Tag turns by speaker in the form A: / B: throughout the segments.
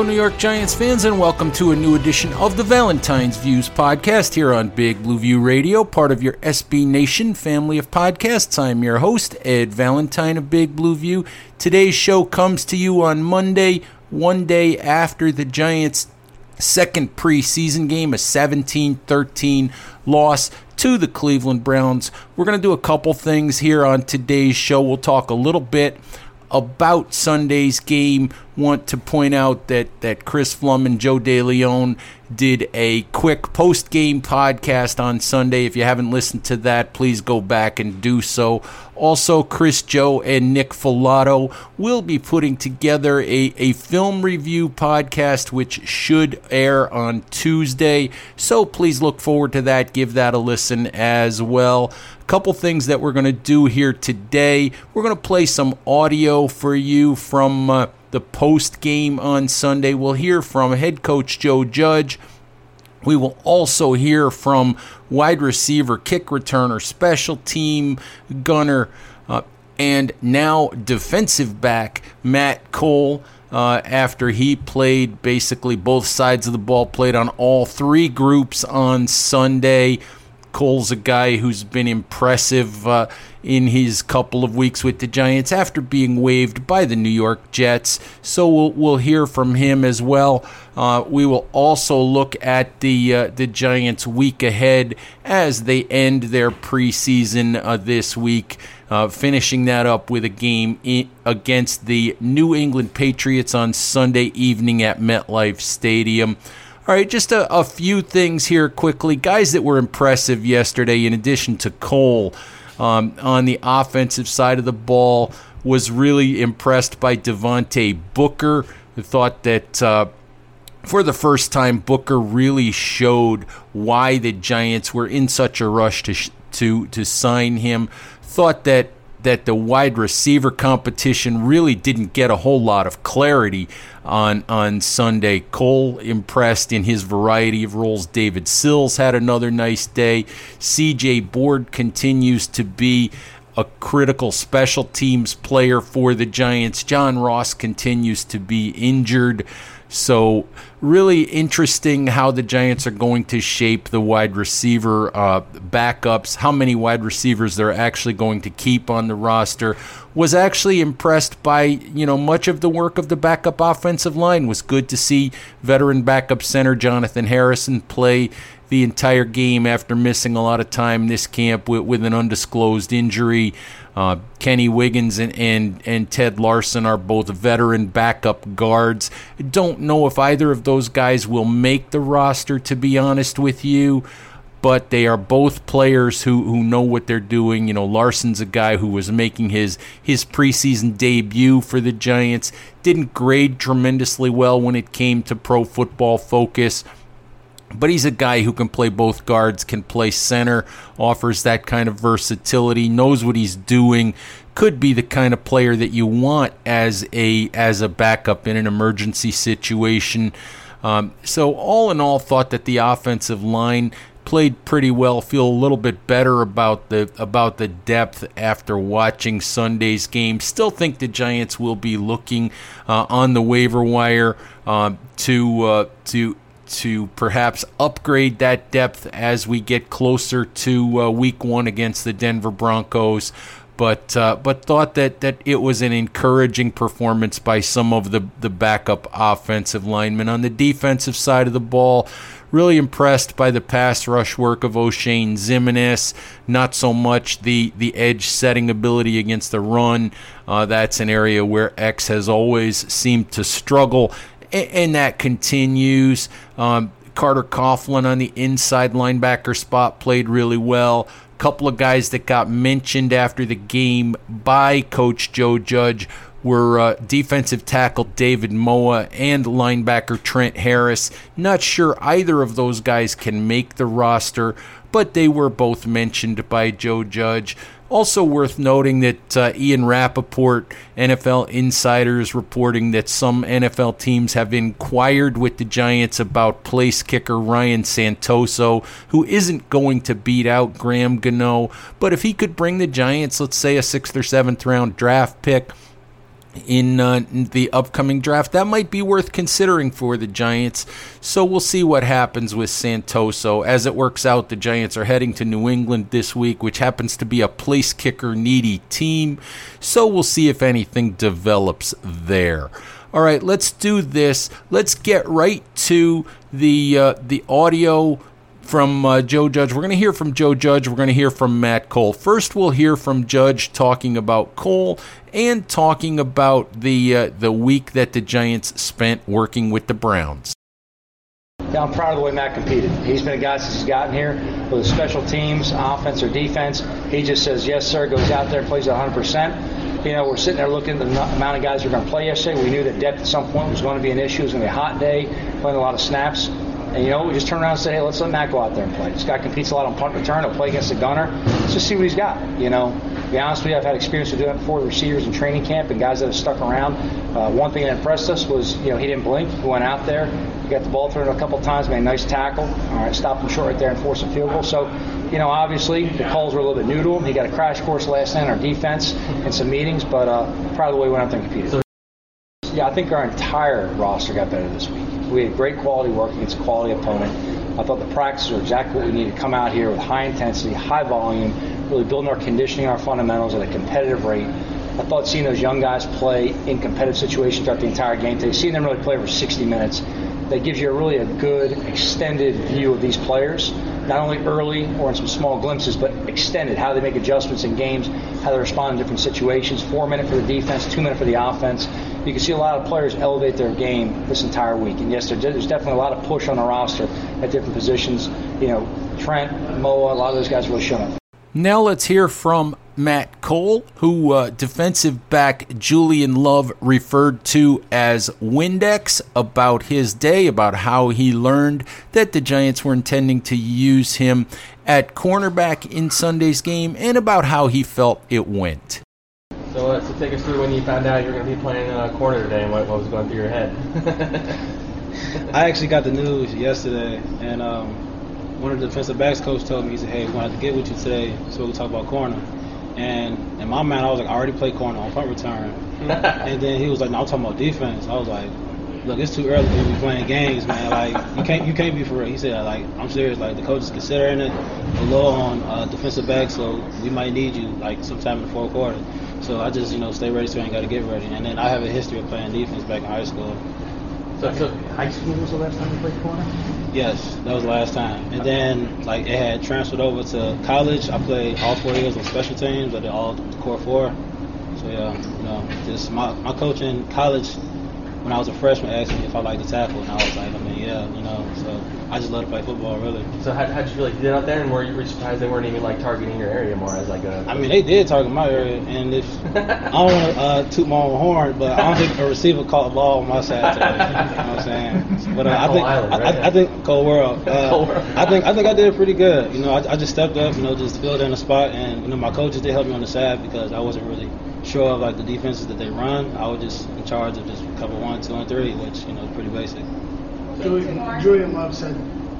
A: Hello, New York Giants fans, and welcome to a new edition of the Valentine's Views podcast here on Big Blue View Radio, part of your SB Nation family of podcasts. I'm your host, Ed Valentine of Big Blue View. Today's show comes to you on Monday, one day after the Giants' second preseason game, a 17 13 loss to the Cleveland Browns. We're going to do a couple things here on today's show. We'll talk a little bit about Sunday's game. Want to point out that that Chris Pflum and Joe DeLeon did a quick post game podcast on Sunday. If you haven't listened to that, please go back and do so. Also, Chris Joe and Nick Falato will be putting together a, a film review podcast, which should air on Tuesday. So please look forward to that. Give that a listen as well A couple things that we're going to do here today. We're going to play some audio for you from uh, the post game on Sunday. We'll hear from head coach Joe Judge. We will also hear from wide receiver, kick returner, special team gunner, uh, and now defensive back Matt Cole. Uh, after he played basically both sides of the ball, played on all three groups on Sunday. Cole's a guy who's been impressive uh, in his couple of weeks with the Giants after being waived by the New York Jets. So we'll, we'll hear from him as well. Uh, we will also look at the uh, the Giants week ahead as they end their preseason uh, this week. Uh, finishing that up with a game in, against the New England Patriots on Sunday evening at MetLife Stadium. All right, just a, a, few things here quickly. Guys that were impressive yesterday, in addition to Cole, um, on the offensive side of the ball, was really impressed by Devontae Booker. I thought that uh, for the first time, Booker really showed why the Giants were in such a rush to to to sign him. Thought that that the wide receiver competition really didn't get a whole lot of clarity on on Sunday. Cole impressed in his variety of roles. David Sills had another nice day. CJ Board continues to be a critical special teams player for the Giants. John Ross continues to be injured. So, really interesting how the Giants are going to shape the wide receiver uh, backups, how many wide receivers they're actually going to keep on the roster. Was actually impressed by, you know, much of the work of the backup offensive line. Was good to see veteran backup center Jonathan Harrison play the entire game after missing a lot of time this camp with, with an undisclosed injury. Uh, Kenny Wiggins and, and, and Ted Larsen are both veteran backup guards. Don't know if either of those guys will make the roster, to be honest with you, but they are both players who, who know what they're doing. You know, Larsen's a guy who was making his, his preseason debut for the Giants, didn't grade tremendously well when it came to pro football focus but he's a guy who can play both guards, can play center, offers that kind of versatility, knows what he's doing, could be the kind of player that you want as a as a backup in an emergency situation. Um, so all in all, thought that the offensive line played pretty well. Feel a little bit better about the about the depth after watching Sunday's game. Still think the Giants will be looking uh, on the waiver wire uh, to uh, to to perhaps upgrade that depth as we get closer to uh, week one against the Denver Broncos. but uh, but thought that, that it was an encouraging performance by some of the, the backup offensive linemen. On the defensive side of the ball, really impressed by the pass rush work of Oshane Ximines. Not so much the, the edge setting ability against the run. Uh, that's an area where X has always seemed to struggle, and, and that continues. Um, Carter Coughlin on the inside linebacker spot played really well A couple of guys that got mentioned after the game by Coach Joe Judge were uh, defensive tackle David Moa and linebacker Trent Harris. Not sure either of those guys can make the roster, but they were both mentioned by Joe Judge. Also worth noting that uh, Ian Rapoport, NFL insiders, reporting that some NFL teams have inquired with the Giants about place kicker Ryan Santoso, who isn't going to beat out Graham Gano, but if he could bring the Giants, let's say a sixth or seventh round draft pick, in, uh, the upcoming draft. That might be worth considering for the Giants. So we'll see what happens with Santoso. As it works out, the Giants are heading to New England this week, which happens to be a place kicker needy team. So we'll see if anything develops there. All right, let's do this. Let's get right to the uh, the audio from uh, Joe Judge. We're going to hear from Joe Judge. We're going to hear from Matt Cole. First, we'll hear from Judge talking about Cole and talking about the uh, the week that the Giants spent working with the Browns.
B: Yeah, I'm proud of the way Matt competed. He's been a guy since he's gotten here with the special teams, offense or defense. He just says yes, sir. Goes out there, plays 100 percent. You know, we're sitting there looking at the amount of guys who are going to play yesterday. We knew that depth at some point was going to be an issue. It was going to be a hot day, playing a lot of snaps. And you know, we just turn around and say, hey, let's let Matt go out there and play. This guy competes a lot on punt return. He'll play against the gunner. Let's just see what he's got. You know, to be honest with you, I've had experience with doing it before with receivers in training camp and guys that have stuck around. Uh, one thing that impressed us was, you know, he didn't blink. He went out there, he got the ball thrown a couple times, made a nice tackle. All right, stopped him short right there and forced a field goal. So, you know, obviously the calls were a little bit new to him. He got a crash course last night on our defense and some meetings, but uh, proud of the way he went out there and competed. Yeah, I think our entire roster got better this week. We had great quality work against a quality opponent. I thought the practices were exactly what we needed to come out here with high intensity, high volume, really building our conditioning, our fundamentals at a competitive rate. I thought seeing those young guys play in competitive situations throughout the entire game today, seeing them really play for 60 minutes, that gives you a really a good extended view of these players, not only early or in some small glimpses, but extended, how they make adjustments in games, how they respond in different situations, four minute for the defense, two minute for the offense you can see a lot of players elevate their game this entire week. And yes, there's definitely a lot of push on the roster at different positions. You know, Trent, Moa, a lot of those guys really showing.
A: Now let's hear from Matt Cole, who uh, defensive back Julian Love referred to as Windex about his day, about how he learned that the Giants were intending to use him at cornerback in Sunday's game, and about how he felt it went.
C: So, uh, so take us through when you found out you were going to be playing uh, corner today and what, what was going through your head.
D: I actually got the news yesterday, and um, one of the defensive backs coach told me, he said, hey, we wanted to get with you today so we can talk about corner. And in my mind, I was like, I already played corner on punt return. and then he was like, no, I'm talking about defense. I was like, look, it's too early to be playing games, man. Like you can't you can't be for real. He said, like I'm serious. Like the coach is considering it a low on uh, defensive back, so we might need you like sometime in the fourth quarter. So I just, you know, stay ready so I ain't got to get ready. And then I have a history of playing defense back in high school.
C: So, so high school was the last time you played corner?
D: Yes, that was the last time. And then, like, it had transferred over to college. I played all four years on special teams. I did all core four. So, yeah, you know, just my, my coach in college when I was a freshman asked me if I liked to tackle, and I was like, I mean, yeah, you know. So I just love to play football, really.
C: So how how'd you feel like you did out there, and were you, surprised they weren't even like targeting your area more as like a?
D: I mean, they did target my area, and if I don't want to uh, toot my own horn, but I don't think a receiver caught a ball on my side today. you know what I'm saying? But uh, I think Island, right? I, I, think Cold World. Uh, Cold World. I think I think I did pretty good. You know, I, I just stepped up, you know, just filled in the spot, and you know, my coaches did help me on the side because I wasn't really sure of like the defenses that they run. I was just in charge of just cover one, two, and three, which you know is pretty basic.
E: Julian, Julian Love said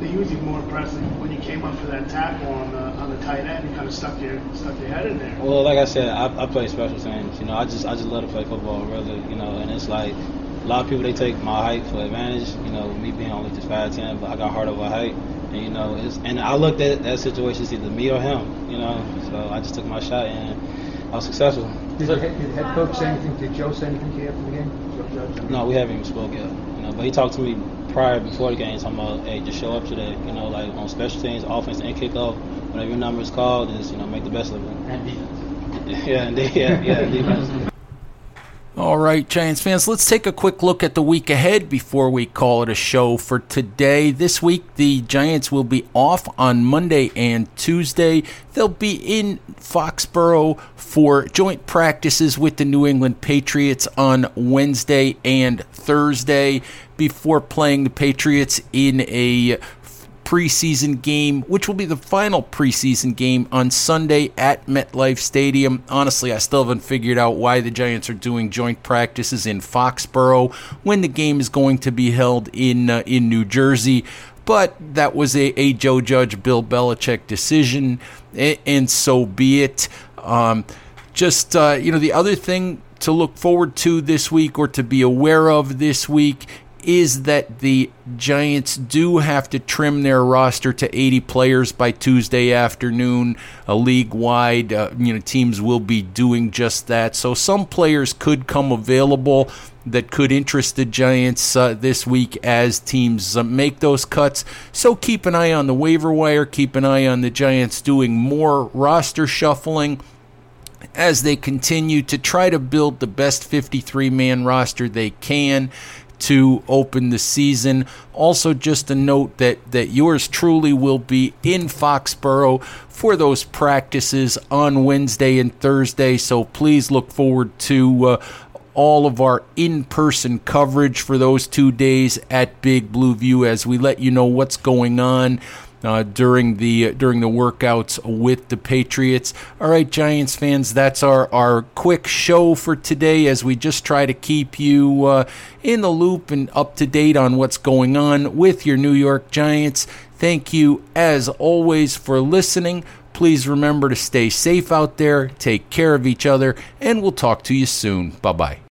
E: that you was even more impressive when you came up for that tackle on the on the tight end. You kind of stuck your stuck your head in there.
D: Well, like I said, I, I play special teams. You know, I just I just love to play football, really. You know, and it's like a lot of people they take my height for advantage. You know, me being only just five ten, but I got heart over height. And you know, it's and I looked at that situation, it's either me or him. You know, so I just took my shot and I was successful.
F: Did, the head, did the head coach say anything? Did Joe say anything to you after the game?
D: No, we haven't even spoke yet. You know, but he talked to me prior before the game, talking about, hey, just show up today. You know, like on special teams, offense and kickoff. Whenever your number is called, just you know, make the best of it.
F: And defense.
D: Yeah, indeed. Yeah, yeah, defense.
A: All right, Giants fans, let's take a quick look at the week ahead before we call it a show for today. This week, the Giants will be off on Monday and Tuesday. They'll be in Foxborough for joint practices with the New England Patriots on Wednesday and Thursday before playing the Patriots in a preseason game, which will be the final preseason game on Sunday at MetLife Stadium. Honestly, I still haven't figured out why the Giants are doing joint practices in Foxborough when the game is going to be held in uh, in New Jersey. But that was a, a Joe Judge, Bill Belichick decision, and, so be it. Um, just uh, you know, the other thing to look forward to this week or to be aware of this week is that the Giants do have to trim their roster to 80 players by Tuesday afternoon. A league wide, uh, you know, teams will be doing just that. So some players could come available that could interest the Giants uh, this week as teams uh, make those cuts. So keep an eye on the waiver wire. Keep an eye on the Giants doing more roster shuffling as they continue to try to build the best 53 man roster they can to open the season. Also, just a note that, that yours truly will be in Foxborough for those practices on Wednesday and Thursday. So please look forward to uh, all of our in person coverage for those two days at Big Blue View as we let you know what's going on uh, during the during the workouts with the Patriots. All right, Giants fans, that's our our quick show for today as we just try to keep you uh, in the loop and up to date on what's going on with your New York Giants. Thank you as always for listening. Please remember to stay safe out there, take care of each other, and we'll talk to you soon. Bye bye.